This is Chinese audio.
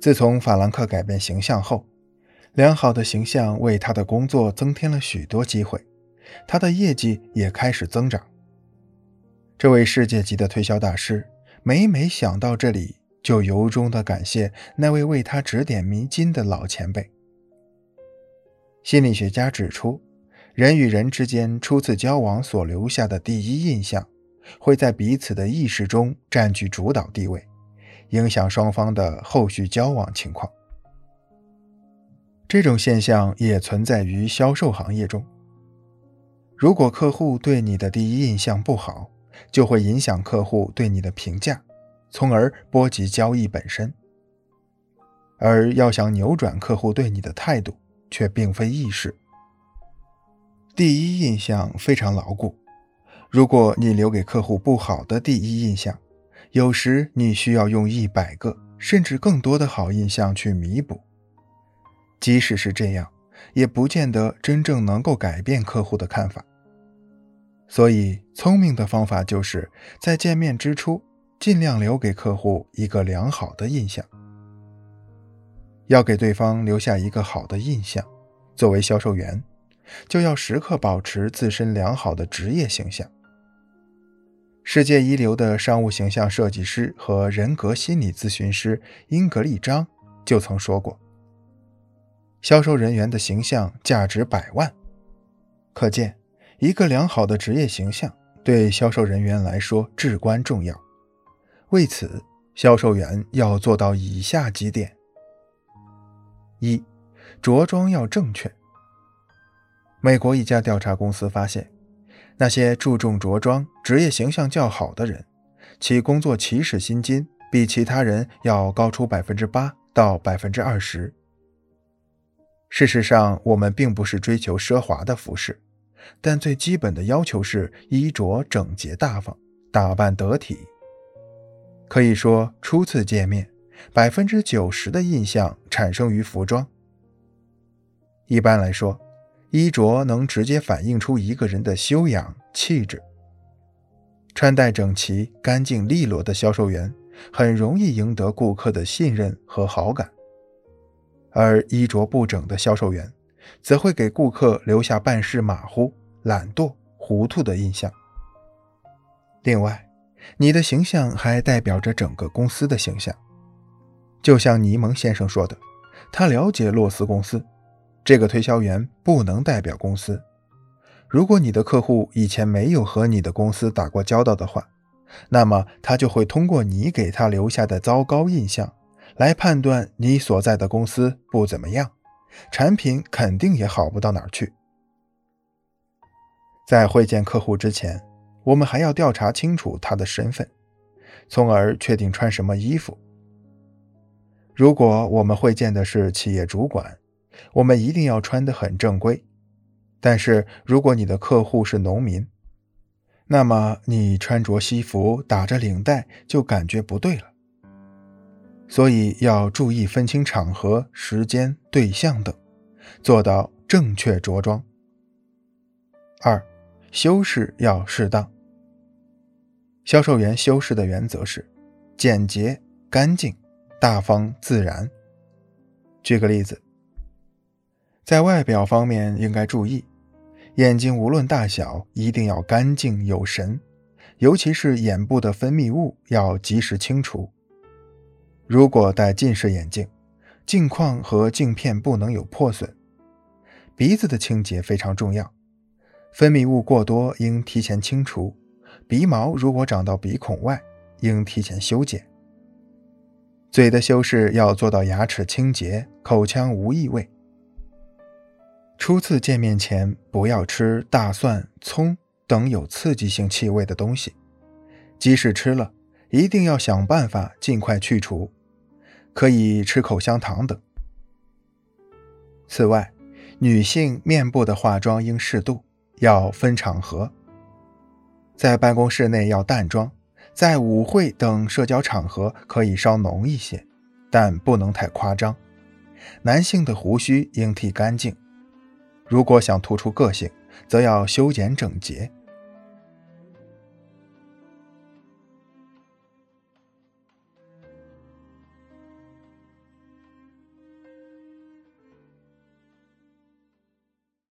自从法兰克改变形象后，良好的形象为他的工作增添了许多机会，他的业绩也开始增长。这位世界级的推销大师每每想到这里，就由衷地感谢那位为他指点迷津的老前辈。心理学家指出，人与人之间初次交往所留下的第一印象，会在彼此的意识中占据主导地位，影响双方的后续交往情况。这种现象也存在于销售行业中。如果客户对你的第一印象不好，就会影响客户对你的评价，从而波及交易本身。而要想扭转客户对你的态度，却并非易事。第一印象非常牢固，如果你留给客户不好的第一印象，有时你需要用一百个甚至更多的好印象去弥补。即使是这样，也不见得真正能够改变客户的看法。所以，聪明的方法就是在见面之初，尽量留给客户一个良好的印象。要给对方留下一个好的印象，作为销售员，就要时刻保持自身良好的职业形象。世界一流的商务形象设计师和人格心理咨询师英格丽·张就曾说过。销售人员的形象价值百万，可见一个良好的职业形象对销售人员来说至关重要。为此，销售员要做到以下几点：一、着装要正确。美国一家调查公司发现，那些注重着装、职业形象较好的人，其工作起始薪金比其他人要高出百分之八到百分之二十。事实上，我们并不是追求奢华的服饰，但最基本的要求是衣着整洁大方，打扮得体。可以说，初次见面，百分之九十的印象产生于服装。一般来说，衣着能直接反映出一个人的修养气质。穿戴整齐、干净利落的销售员，很容易赢得顾客的信任和好感。而衣着不整的销售员，则会给顾客留下办事马虎、懒惰、糊涂的印象。另外，你的形象还代表着整个公司的形象。就像尼蒙先生说的，他了解洛斯公司，这个推销员不能代表公司。如果你的客户以前没有和你的公司打过交道的话，那么他就会通过你给他留下的糟糕印象。来判断你所在的公司不怎么样，产品肯定也好不到哪儿去。在会见客户之前，我们还要调查清楚他的身份，从而确定穿什么衣服。如果我们会见的是企业主管，我们一定要穿得很正规。但是如果你的客户是农民，那么你穿着西服打着领带就感觉不对了。所以要注意分清场合、时间、对象等，做到正确着装。二，修饰要适当。销售员修饰的原则是简洁、干净、大方、自然。举个例子，在外表方面应该注意，眼睛无论大小一定要干净有神，尤其是眼部的分泌物要及时清除。如果戴近视眼镜，镜框和镜片不能有破损。鼻子的清洁非常重要，分泌物过多应提前清除。鼻毛如果长到鼻孔外，应提前修剪。嘴的修饰要做到牙齿清洁，口腔无异味。初次见面前不要吃大蒜、葱等有刺激性气味的东西，即使吃了，一定要想办法尽快去除。可以吃口香糖等。此外，女性面部的化妆应适度，要分场合。在办公室内要淡妆，在舞会等社交场合可以稍浓一些，但不能太夸张。男性的胡须应剃干净，如果想突出个性，则要修剪整洁。